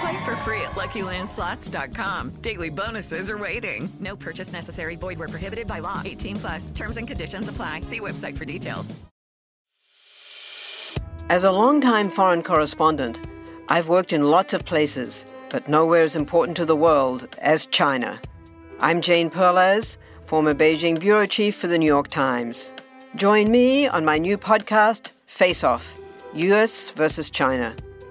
Play for free at LuckyLandSlots.com. Daily bonuses are waiting. No purchase necessary. Void where prohibited by law. 18 plus. Terms and conditions apply. See website for details. As a longtime foreign correspondent, I've worked in lots of places, but nowhere as important to the world as China. I'm Jane Perlez, former Beijing bureau chief for the New York Times. Join me on my new podcast, Face Off US versus China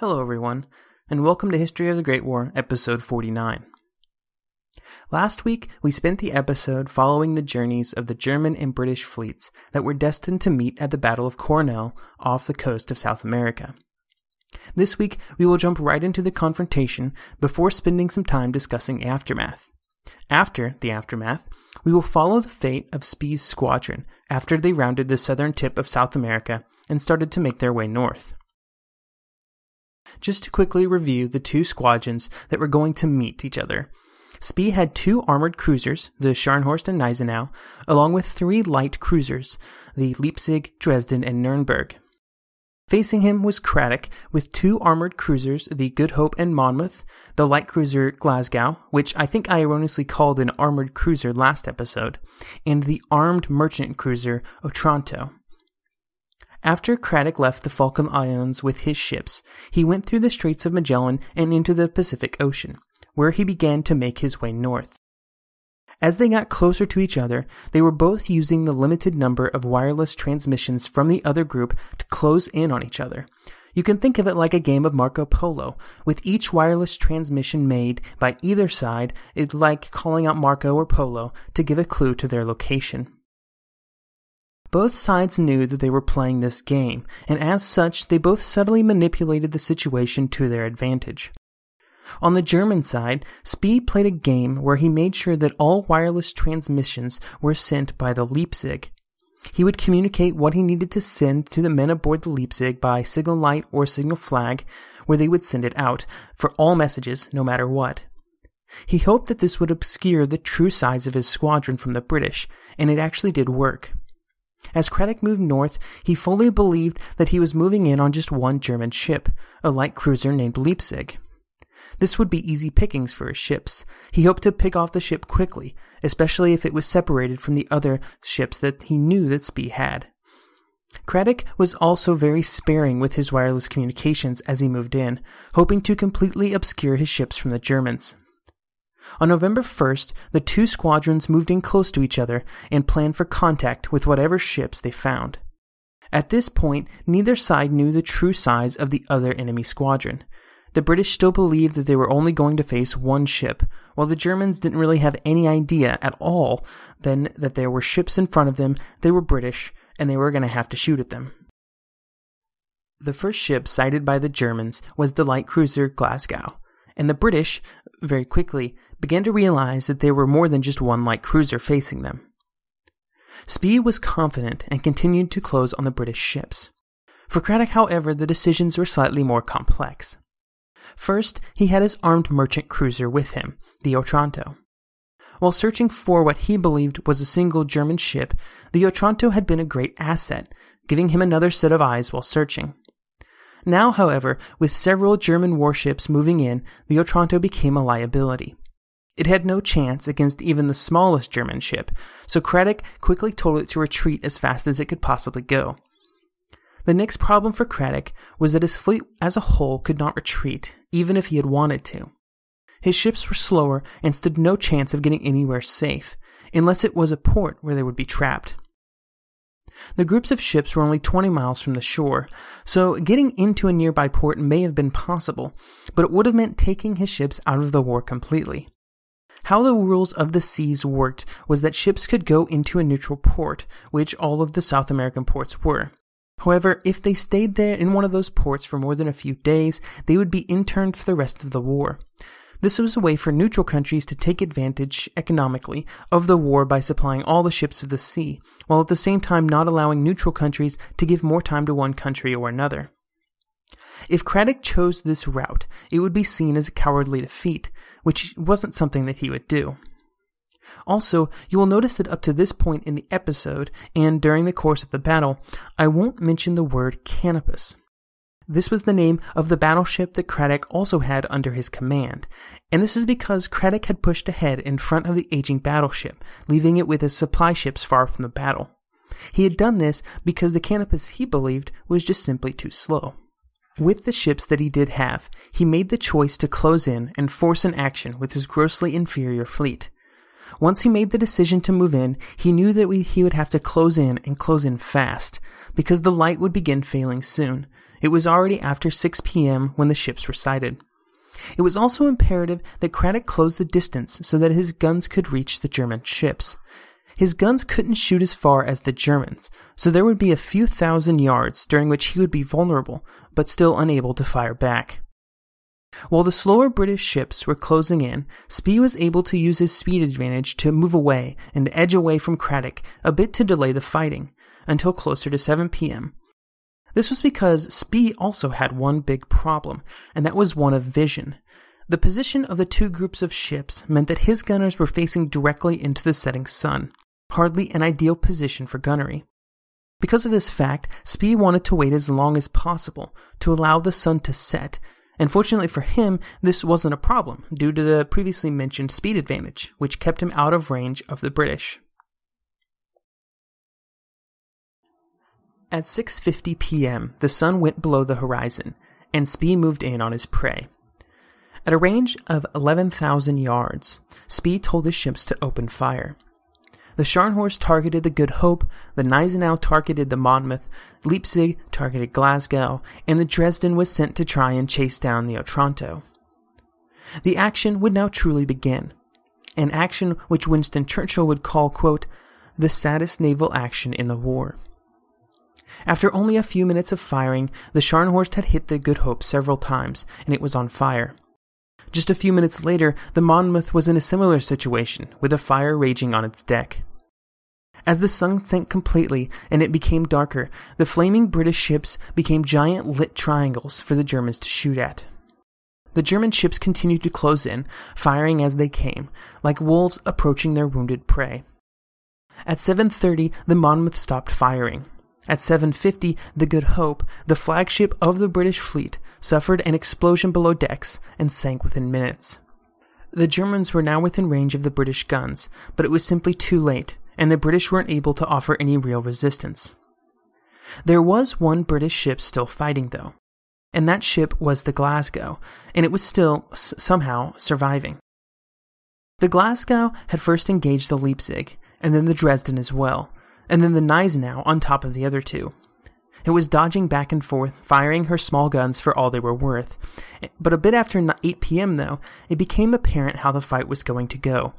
Hello, everyone, and welcome to History of the Great War, episode 49. Last week, we spent the episode following the journeys of the German and British fleets that were destined to meet at the Battle of Coronel off the coast of South America. This week, we will jump right into the confrontation before spending some time discussing aftermath. After the aftermath, we will follow the fate of Spee's squadron after they rounded the southern tip of South America and started to make their way north. Just to quickly review the two squadrons that were going to meet each other. Spee had two armored cruisers, the Scharnhorst and Gneisenau, along with three light cruisers, the Leipzig, Dresden, and Nuremberg. Facing him was Cradock with two armored cruisers, the Good Hope and Monmouth, the light cruiser Glasgow, which I think I erroneously called an armored cruiser last episode, and the armed merchant cruiser Otranto. After Cradock left the Falkland Islands with his ships, he went through the Straits of Magellan and into the Pacific Ocean, where he began to make his way north. As they got closer to each other, they were both using the limited number of wireless transmissions from the other group to close in on each other. You can think of it like a game of Marco Polo, with each wireless transmission made by either side it's like calling out Marco or Polo to give a clue to their location. Both sides knew that they were playing this game, and as such, they both subtly manipulated the situation to their advantage. On the German side, Spee played a game where he made sure that all wireless transmissions were sent by the Leipzig. He would communicate what he needed to send to the men aboard the Leipzig by signal light or signal flag, where they would send it out, for all messages, no matter what. He hoped that this would obscure the true size of his squadron from the British, and it actually did work. As Cradock moved north, he fully believed that he was moving in on just one German ship, a light cruiser named Leipzig. This would be easy pickings for his ships. He hoped to pick off the ship quickly, especially if it was separated from the other ships that he knew that Spee had. Cradock was also very sparing with his wireless communications as he moved in, hoping to completely obscure his ships from the Germans. On November 1st, the two squadrons moved in close to each other and planned for contact with whatever ships they found. At this point, neither side knew the true size of the other enemy squadron. The British still believed that they were only going to face one ship, while the Germans didn't really have any idea at all then that there were ships in front of them, they were British, and they were going to have to shoot at them. The first ship sighted by the Germans was the light cruiser Glasgow, and the British, very quickly, began to realize that there were more than just one light cruiser facing them. Spee was confident and continued to close on the British ships. For Cradock, however, the decisions were slightly more complex. First, he had his armed merchant cruiser with him, the Otranto. While searching for what he believed was a single German ship, the Otranto had been a great asset, giving him another set of eyes while searching. Now, however, with several German warships moving in, the Otranto became a liability. It had no chance against even the smallest German ship, so Cradock quickly told it to retreat as fast as it could possibly go. The next problem for Cradock was that his fleet as a whole could not retreat, even if he had wanted to. His ships were slower and stood no chance of getting anywhere safe, unless it was a port where they would be trapped. The groups of ships were only 20 miles from the shore, so getting into a nearby port may have been possible, but it would have meant taking his ships out of the war completely. How the rules of the seas worked was that ships could go into a neutral port, which all of the South American ports were. However, if they stayed there in one of those ports for more than a few days, they would be interned for the rest of the war. This was a way for neutral countries to take advantage economically of the war by supplying all the ships of the sea, while at the same time not allowing neutral countries to give more time to one country or another. If Cradock chose this route, it would be seen as a cowardly defeat, which wasn't something that he would do. Also, you will notice that up to this point in the episode, and during the course of the battle, I won't mention the word Canopus. This was the name of the battleship that Cradock also had under his command, and this is because Cradock had pushed ahead in front of the aging battleship, leaving it with his supply ships far from the battle. He had done this because the Canopus, he believed, was just simply too slow. With the ships that he did have, he made the choice to close in and force an action with his grossly inferior fleet. Once he made the decision to move in, he knew that we, he would have to close in and close in fast, because the light would begin failing soon, it was already after 6 p.m. when the ships were sighted. It was also imperative that Cradock close the distance so that his guns could reach the German ships. His guns couldn't shoot as far as the Germans, so there would be a few thousand yards during which he would be vulnerable, but still unable to fire back. While the slower British ships were closing in, Spee was able to use his speed advantage to move away and edge away from Cradock a bit to delay the fighting, until closer to 7 p.m., this was because Spee also had one big problem, and that was one of vision. The position of the two groups of ships meant that his gunners were facing directly into the setting sun, hardly an ideal position for gunnery. Because of this fact, Spee wanted to wait as long as possible to allow the sun to set, and fortunately for him, this wasn't a problem due to the previously mentioned speed advantage, which kept him out of range of the British. At 6:50 p.m., the sun went below the horizon, and Spee moved in on his prey. At a range of 11,000 yards, Spee told his ships to open fire. The Scharnhorst targeted the Good Hope, the Gneisenau targeted the Monmouth, Leipzig targeted Glasgow, and the Dresden was sent to try and chase down the Otranto. The action would now truly begin, an action which Winston Churchill would call, quote, the saddest naval action in the war. After only a few minutes of firing, the Scharnhorst had hit the Good Hope several times, and it was on fire. Just a few minutes later, the Monmouth was in a similar situation, with a fire raging on its deck. As the sun sank completely and it became darker, the flaming British ships became giant lit triangles for the Germans to shoot at. The German ships continued to close in, firing as they came, like wolves approaching their wounded prey. At 7:30, the Monmouth stopped firing. At 7.50, the Good Hope, the flagship of the British fleet, suffered an explosion below decks and sank within minutes. The Germans were now within range of the British guns, but it was simply too late, and the British weren't able to offer any real resistance. There was one British ship still fighting, though, and that ship was the Glasgow, and it was still, s- somehow, surviving. The Glasgow had first engaged the Leipzig, and then the Dresden as well, and then the Gneisenau on top of the other two. It was dodging back and forth, firing her small guns for all they were worth. But a bit after 8 p.m., though, it became apparent how the fight was going to go.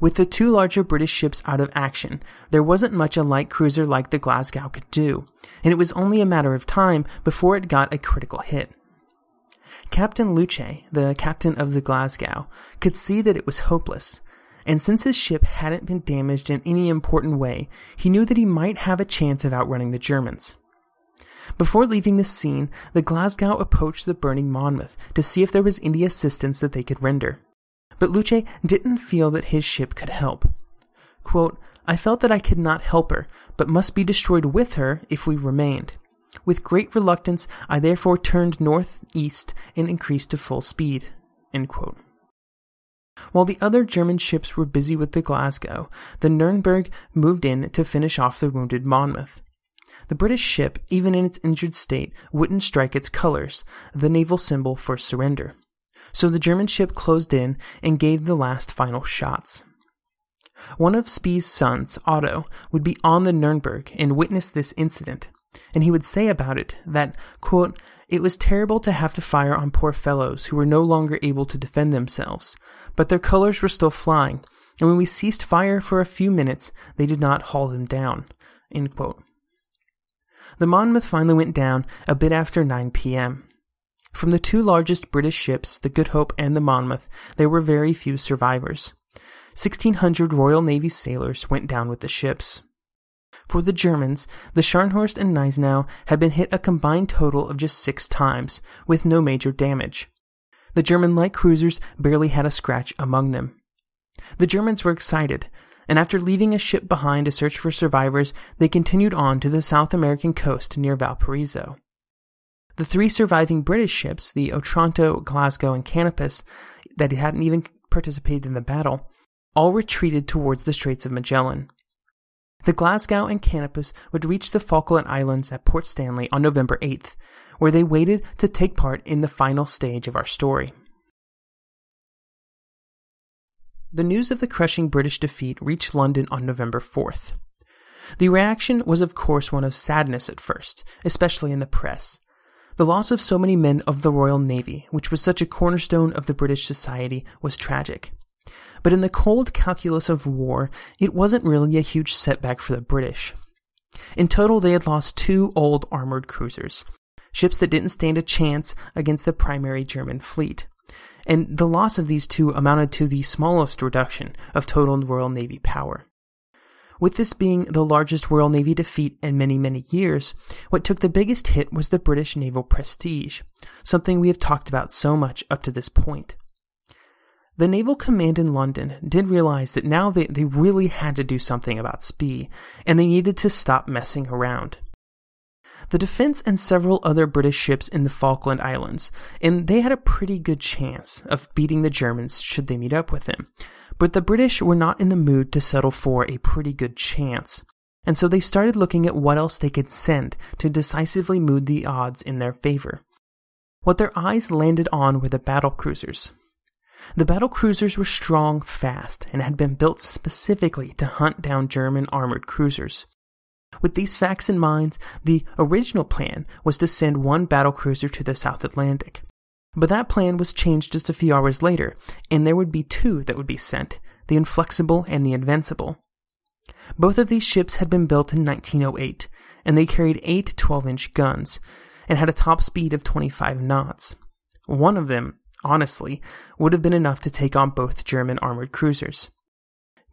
With the two larger British ships out of action, there wasn't much a light cruiser like the Glasgow could do, and it was only a matter of time before it got a critical hit. Captain Luce, the captain of the Glasgow, could see that it was hopeless, and since his ship hadn't been damaged in any important way, he knew that he might have a chance of outrunning the Germans. Before leaving the scene, the Glasgow approached the burning Monmouth to see if there was any assistance that they could render. But Luce didn't feel that his ship could help. Quote, I felt that I could not help her, but must be destroyed with her if we remained. With great reluctance, I therefore turned northeast and increased to full speed. While the other German ships were busy with the Glasgow, the Nuremberg moved in to finish off the wounded Monmouth. The British ship, even in its injured state, wouldn't strike its colors, the naval symbol for surrender. So the German ship closed in and gave the last final shots. One of Spee's sons, Otto, would be on the Nuremberg and witness this incident, and he would say about it that, quote, it was terrible to have to fire on poor fellows who were no longer able to defend themselves, but their colors were still flying, and when we ceased fire for a few minutes, they did not haul them down. The Monmouth finally went down a bit after 9 p.m. From the two largest British ships, the Good Hope and the Monmouth, there were very few survivors. 1,600 Royal Navy sailors went down with the ships. For the Germans, the Scharnhorst and Gneisenau had been hit a combined total of just six times, with no major damage. The German light cruisers barely had a scratch among them. The Germans were excited, and after leaving a ship behind to search for survivors, they continued on to the South American coast near Valparaiso. The three surviving British ships, the Otranto, Glasgow, and Canopus, that hadn't even participated in the battle, all retreated towards the Straits of Magellan. The Glasgow and Canopus would reach the Falkland Islands at Port Stanley on November 8th, where they waited to take part in the final stage of our story. The news of the crushing British defeat reached London on November 4th. The reaction was, of course, one of sadness at first, especially in the press. The loss of so many men of the Royal Navy, which was such a cornerstone of the British society, was tragic. But in the cold calculus of war, it wasn't really a huge setback for the British. In total, they had lost two old armored cruisers, ships that didn't stand a chance against the primary German fleet. And the loss of these two amounted to the smallest reduction of total Royal Navy power. With this being the largest Royal Navy defeat in many, many years, what took the biggest hit was the British naval prestige, something we have talked about so much up to this point. The Naval Command in London did realize that now they, they really had to do something about Spee, and they needed to stop messing around. The Defense and several other British ships in the Falkland Islands, and they had a pretty good chance of beating the Germans should they meet up with them. But the British were not in the mood to settle for a pretty good chance, and so they started looking at what else they could send to decisively move the odds in their favor. What their eyes landed on were the battle cruisers. The battle cruisers were strong, fast, and had been built specifically to hunt down German armored cruisers. With these facts in mind, the original plan was to send one battle cruiser to the South Atlantic. But that plan was changed just a few hours later, and there would be two that would be sent the Inflexible and the Invincible. Both of these ships had been built in 1908, and they carried eight 12 inch guns and had a top speed of 25 knots. One of them, honestly, would have been enough to take on both German armored cruisers.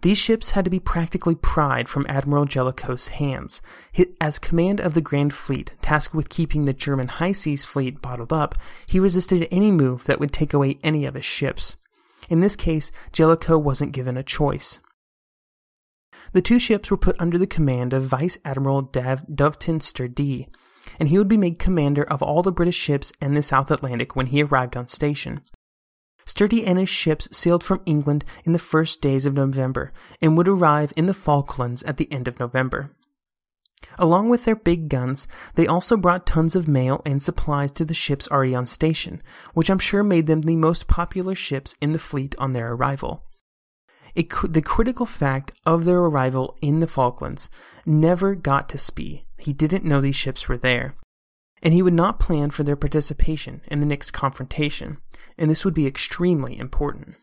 These ships had to be practically pried from Admiral Jellicoe's hands. As command of the Grand Fleet, tasked with keeping the German high seas fleet bottled up, he resisted any move that would take away any of his ships. In this case, Jellicoe wasn't given a choice. The two ships were put under the command of Vice Admiral Dav- Doveton Sturdee, and he would be made commander of all the British ships in the South Atlantic when he arrived on station. Sturdee and his ships sailed from England in the first days of November and would arrive in the Falklands at the end of November. Along with their big guns, they also brought tons of mail and supplies to the ships already on station, which I'm sure made them the most popular ships in the fleet on their arrival. It, the critical fact of their arrival in the Falklands never got to Spee. He didn't know these ships were there and he would not plan for their participation in the next confrontation, and this would be extremely important.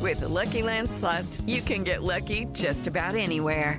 With the Lucky Land slots, you can get lucky just about anywhere.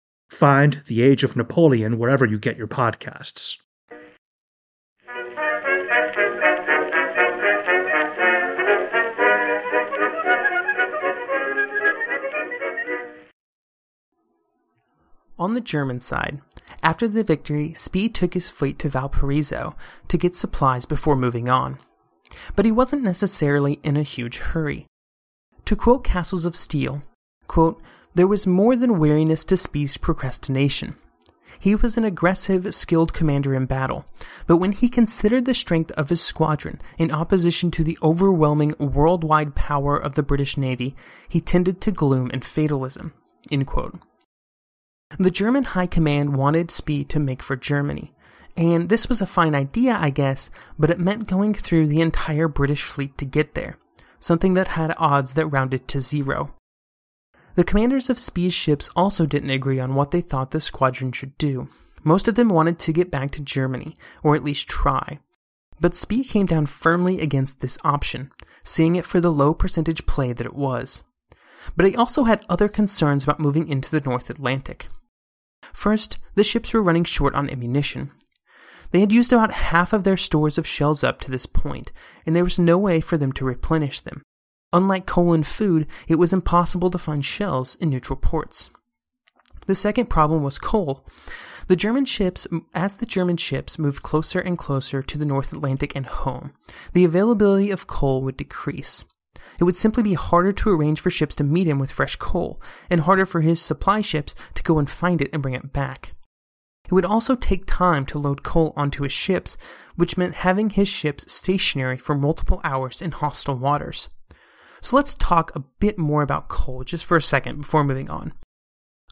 Find The Age of Napoleon wherever you get your podcasts. On the German side, after the victory, Spee took his fleet to Valparaiso to get supplies before moving on. But he wasn't necessarily in a huge hurry. To quote Castles of Steel, quote, there was more than weariness to Spee's procrastination. He was an aggressive, skilled commander in battle, but when he considered the strength of his squadron in opposition to the overwhelming worldwide power of the British Navy, he tended to gloom and fatalism. The German High Command wanted Spee to make for Germany, and this was a fine idea, I guess, but it meant going through the entire British fleet to get there, something that had odds that rounded to zero. The commanders of Spee's ships also didn't agree on what they thought the squadron should do. Most of them wanted to get back to Germany, or at least try. But Spee came down firmly against this option, seeing it for the low percentage play that it was. But he also had other concerns about moving into the North Atlantic. First, the ships were running short on ammunition. They had used about half of their stores of shells up to this point, and there was no way for them to replenish them. Unlike coal and food, it was impossible to find shells in neutral ports. The second problem was coal. The German ships, as the German ships moved closer and closer to the North Atlantic and home, the availability of coal would decrease. It would simply be harder to arrange for ships to meet him with fresh coal, and harder for his supply ships to go and find it and bring it back. It would also take time to load coal onto his ships, which meant having his ships stationary for multiple hours in hostile waters. So let's talk a bit more about coal just for a second before moving on.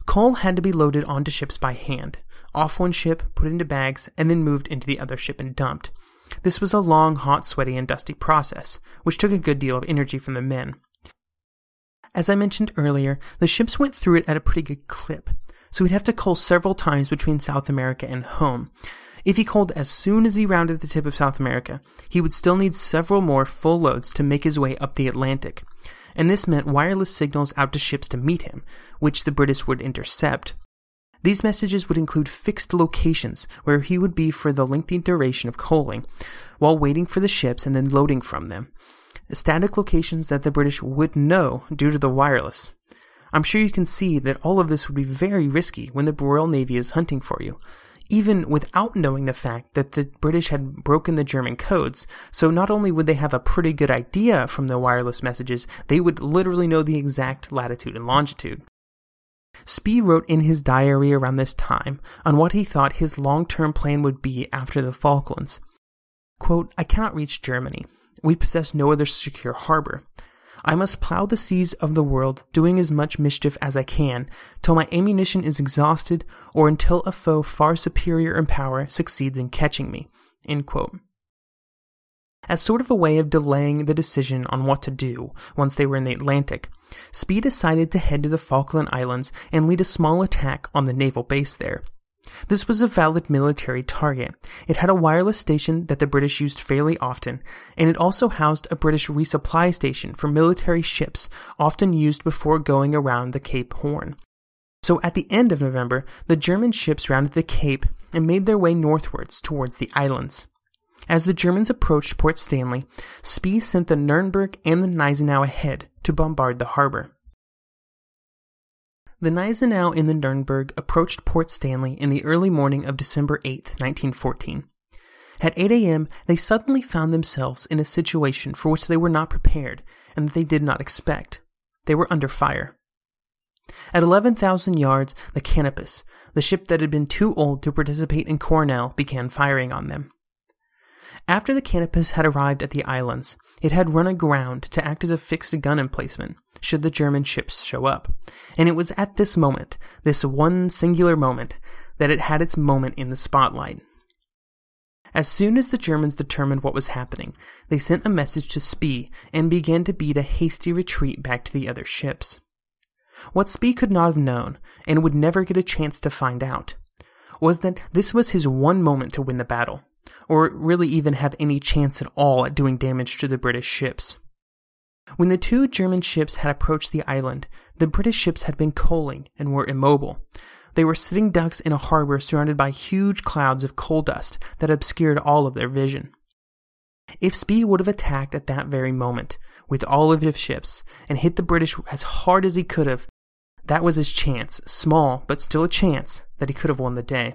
Coal had to be loaded onto ships by hand, off one ship, put into bags, and then moved into the other ship and dumped. This was a long, hot, sweaty, and dusty process, which took a good deal of energy from the men. As I mentioned earlier, the ships went through it at a pretty good clip, so we'd have to coal several times between South America and home. If he coaled as soon as he rounded the tip of South America, he would still need several more full loads to make his way up the Atlantic, and this meant wireless signals out to ships to meet him, which the British would intercept. These messages would include fixed locations where he would be for the lengthy duration of coaling, while waiting for the ships and then loading from them. Static locations that the British would know due to the wireless. I'm sure you can see that all of this would be very risky when the Royal Navy is hunting for you, even without knowing the fact that the British had broken the German codes. So not only would they have a pretty good idea from the wireless messages, they would literally know the exact latitude and longitude. Spee wrote in his diary around this time on what he thought his long term plan would be after the Falklands. Quote, I cannot reach Germany. We possess no other secure harbor. I must plow the seas of the world, doing as much mischief as I can, till my ammunition is exhausted, or until a foe far superior in power succeeds in catching me. As sort of a way of delaying the decision on what to do once they were in the Atlantic, Spee decided to head to the Falkland Islands and lead a small attack on the naval base there. This was a valid military target. It had a wireless station that the British used fairly often, and it also housed a British resupply station for military ships, often used before going around the Cape Horn. So at the end of November, the German ships rounded the Cape and made their way northwards towards the islands. As the Germans approached Port Stanley, Spee sent the Nuremberg and the Gneisenau ahead to bombard the harbor. The Gneisenau and the Nurnberg approached Port Stanley in the early morning of December 8, 1914. At 8 a.m., they suddenly found themselves in a situation for which they were not prepared and that they did not expect. They were under fire. At 11,000 yards, the Canopus, the ship that had been too old to participate in Coronel, began firing on them. After the Canopus had arrived at the islands, it had run aground to act as a fixed gun emplacement should the German ships show up. And it was at this moment, this one singular moment, that it had its moment in the spotlight. As soon as the Germans determined what was happening, they sent a message to Spee and began to beat a hasty retreat back to the other ships. What Spee could not have known, and would never get a chance to find out, was that this was his one moment to win the battle, or really even have any chance at all at doing damage to the British ships. When the two German ships had approached the island, the British ships had been coaling and were immobile. They were sitting ducks in a harbor surrounded by huge clouds of coal dust that obscured all of their vision. If Spee would have attacked at that very moment, with all of his ships, and hit the British as hard as he could have, that was his chance, small, but still a chance, that he could have won the day.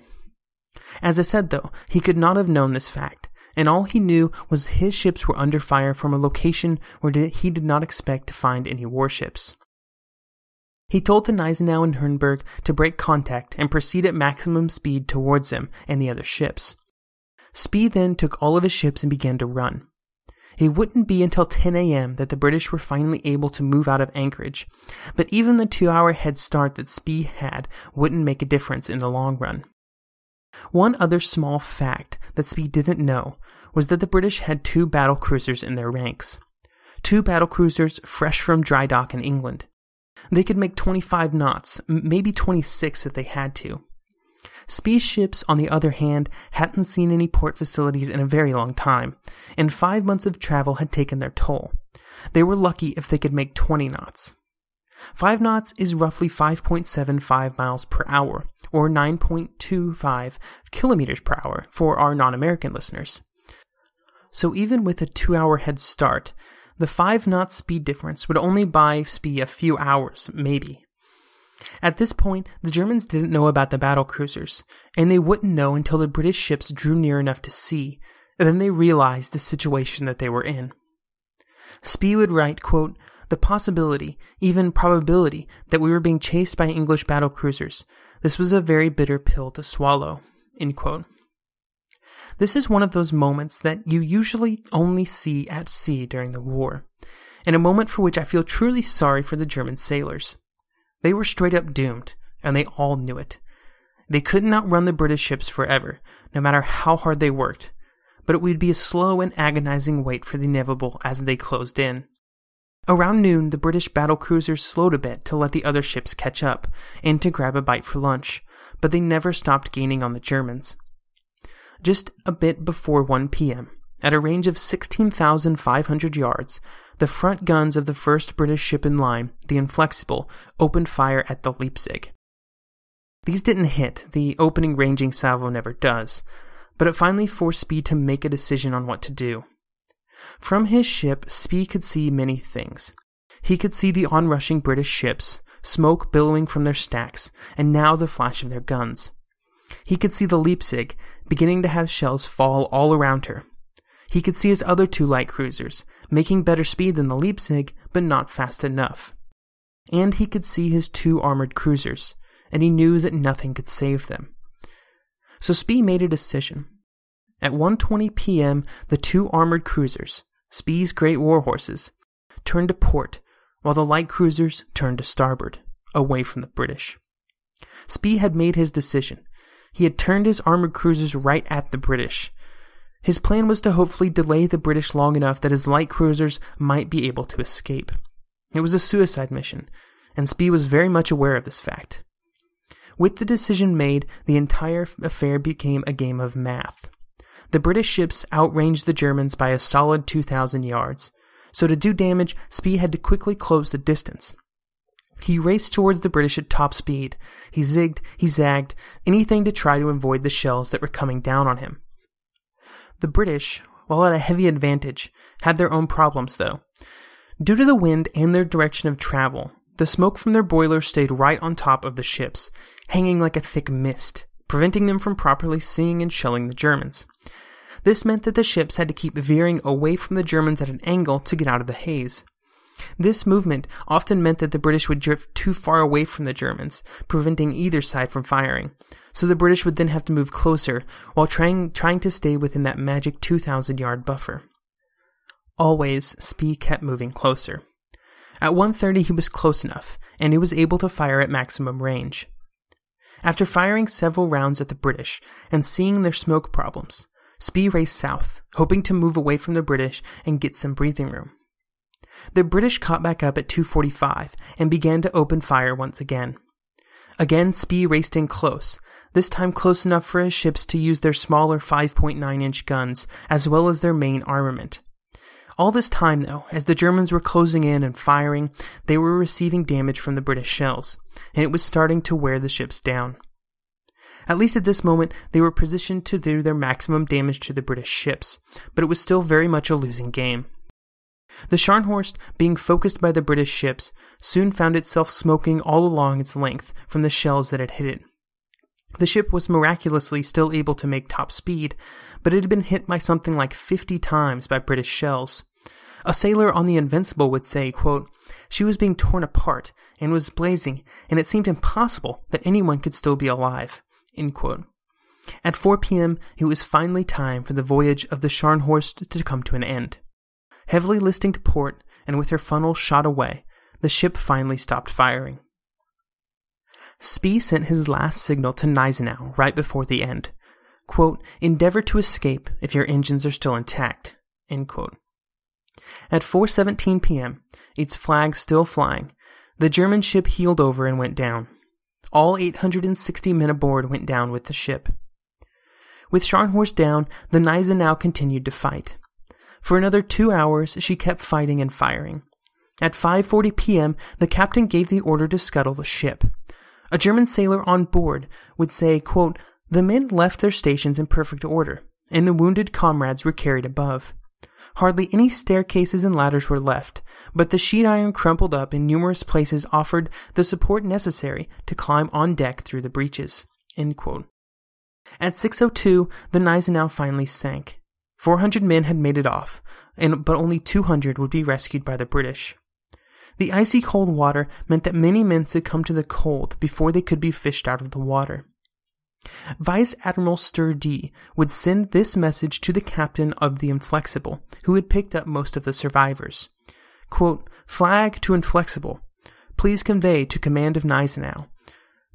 As I said, though, he could not have known this fact, and all he knew was his ships were under fire from a location where he did not expect to find any warships. He told the Gneisenau and Nurnberg to break contact and proceed at maximum speed towards him and the other ships. Spee then took all of his ships and began to run. It wouldn't be until 10 a.m. that the British were finally able to move out of anchorage, but even the two hour head start that Spee had wouldn't make a difference in the long run. One other small fact that Spee didn't know was that the British had two battle cruisers in their ranks. Two battle cruisers fresh from dry dock in England. They could make 25 knots, maybe 26 if they had to. Spee's ships, on the other hand, hadn't seen any port facilities in a very long time, and five months of travel had taken their toll. They were lucky if they could make 20 knots. 5 knots is roughly 5.75 miles per hour, or 9.25 kilometers per hour for our non American listeners. So even with a two hour head start, the 5 knot speed difference would only buy Spee a few hours, maybe. At this point, the Germans didn't know about the battle cruisers, and they wouldn't know until the British ships drew near enough to see, and then they realized the situation that they were in. Spee would write, quote, the possibility, even probability, that we were being chased by English battle cruisers. This was a very bitter pill to swallow. This is one of those moments that you usually only see at sea during the war, and a moment for which I feel truly sorry for the German sailors. They were straight up doomed, and they all knew it. They couldn't outrun the British ships forever, no matter how hard they worked, but it would be a slow and agonizing wait for the inevitable as they closed in. Around noon, the British battle cruisers slowed a bit to let the other ships catch up and to grab a bite for lunch, but they never stopped gaining on the Germans. Just a bit before 1 p.m., at a range of 16,500 yards, the front guns of the first British ship in line, the Inflexible, opened fire at the Leipzig. These didn't hit, the opening ranging salvo never does, but it finally forced Spee to make a decision on what to do. From his ship, Spee could see many things. He could see the onrushing British ships, smoke billowing from their stacks, and now the flash of their guns. He could see the Leipzig beginning to have shells fall all around her. He could see his other two light cruisers, making better speed than the Leipzig, but not fast enough. And he could see his two armored cruisers, and he knew that nothing could save them. So Spee made a decision. At 1:20 p.m., the two armored cruisers, Spee's great war horses, turned to port, while the light cruisers turned to starboard, away from the British. Spee had made his decision. He had turned his armored cruisers right at the British. His plan was to hopefully delay the British long enough that his light cruisers might be able to escape. It was a suicide mission, and Spee was very much aware of this fact. With the decision made, the entire affair became a game of math. The British ships outranged the Germans by a solid 2,000 yards, so to do damage, Spee had to quickly close the distance. He raced towards the British at top speed. He zigged, he zagged, anything to try to avoid the shells that were coming down on him. The British, while at a heavy advantage, had their own problems, though. Due to the wind and their direction of travel, the smoke from their boilers stayed right on top of the ships, hanging like a thick mist, preventing them from properly seeing and shelling the Germans. This meant that the ships had to keep veering away from the Germans at an angle to get out of the haze. This movement often meant that the British would drift too far away from the Germans, preventing either side from firing. So the British would then have to move closer while trying trying to stay within that magic 2000 yard buffer. Always, Spee kept moving closer. At 1:30 he was close enough, and he was able to fire at maximum range. After firing several rounds at the British and seeing their smoke problems, Spee raced south, hoping to move away from the British and get some breathing room. The British caught back up at 2:45 and began to open fire once again. Again, Spee raced in close, this time close enough for his ships to use their smaller 5.9 inch guns as well as their main armament. All this time, though, as the Germans were closing in and firing, they were receiving damage from the British shells, and it was starting to wear the ships down. At least at this moment, they were positioned to do their maximum damage to the British ships, but it was still very much a losing game. The Scharnhorst, being focused by the British ships, soon found itself smoking all along its length from the shells that had hit it. The ship was miraculously still able to make top speed, but it had been hit by something like 50 times by British shells. A sailor on the Invincible would say, quote, She was being torn apart and was blazing, and it seemed impossible that anyone could still be alive. At 4 p.m., it was finally time for the voyage of the Scharnhorst to come to an end. Heavily listing to port, and with her funnel shot away, the ship finally stopped firing. Spee sent his last signal to Gneisenau right before the end. Quote, Endeavor to escape if your engines are still intact. At 4:17 p.m., its flag still flying, the German ship heeled over and went down. All 860 men aboard went down with the ship. With Scharnhorst down, the Gneisenau continued to fight. For another two hours, she kept fighting and firing. At 5:40 p.m., the captain gave the order to scuttle the ship. A German sailor on board would say, quote, "The men left their stations in perfect order, and the wounded comrades were carried above. Hardly any staircases and ladders were left, but the sheet iron crumpled up in numerous places offered the support necessary to climb on deck through the breaches." At 6:02, the Gneisenau finally sank. 400 men had made it off, and but only 200 would be rescued by the British. The icy cold water meant that many men succumbed to the cold before they could be fished out of the water. Vice Admiral Sturdee would send this message to the captain of the Inflexible, who had picked up most of the survivors. Quote, Flag to Inflexible. Please convey to command of Gneisenau.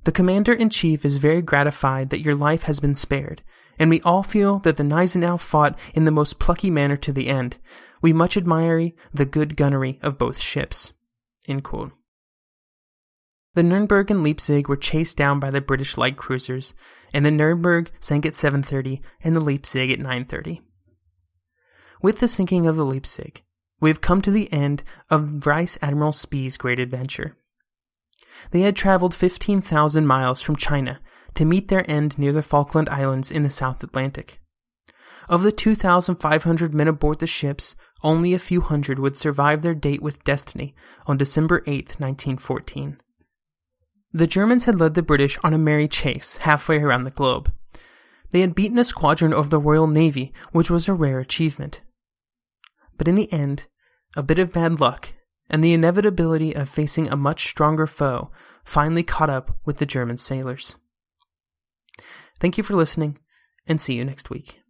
The commander in chief is very gratified that your life has been spared, and we all feel that the Gneisenau fought in the most plucky manner to the end. We much admire the good gunnery of both ships. The Nuremberg and Leipzig were chased down by the British light cruisers, and the Nuremberg sank at 7.30 and the Leipzig at 9.30. With the sinking of the Leipzig, we have come to the end of Vice Admiral Spee's great adventure. They had traveled 15,000 miles from China to meet their end near the Falkland Islands in the South Atlantic. Of the 2,500 men aboard the ships, only a few hundred would survive their date with destiny on December 8, 1914. The Germans had led the British on a merry chase halfway around the globe. They had beaten a squadron of the Royal Navy, which was a rare achievement. But in the end, a bit of bad luck and the inevitability of facing a much stronger foe finally caught up with the German sailors. Thank you for listening, and see you next week.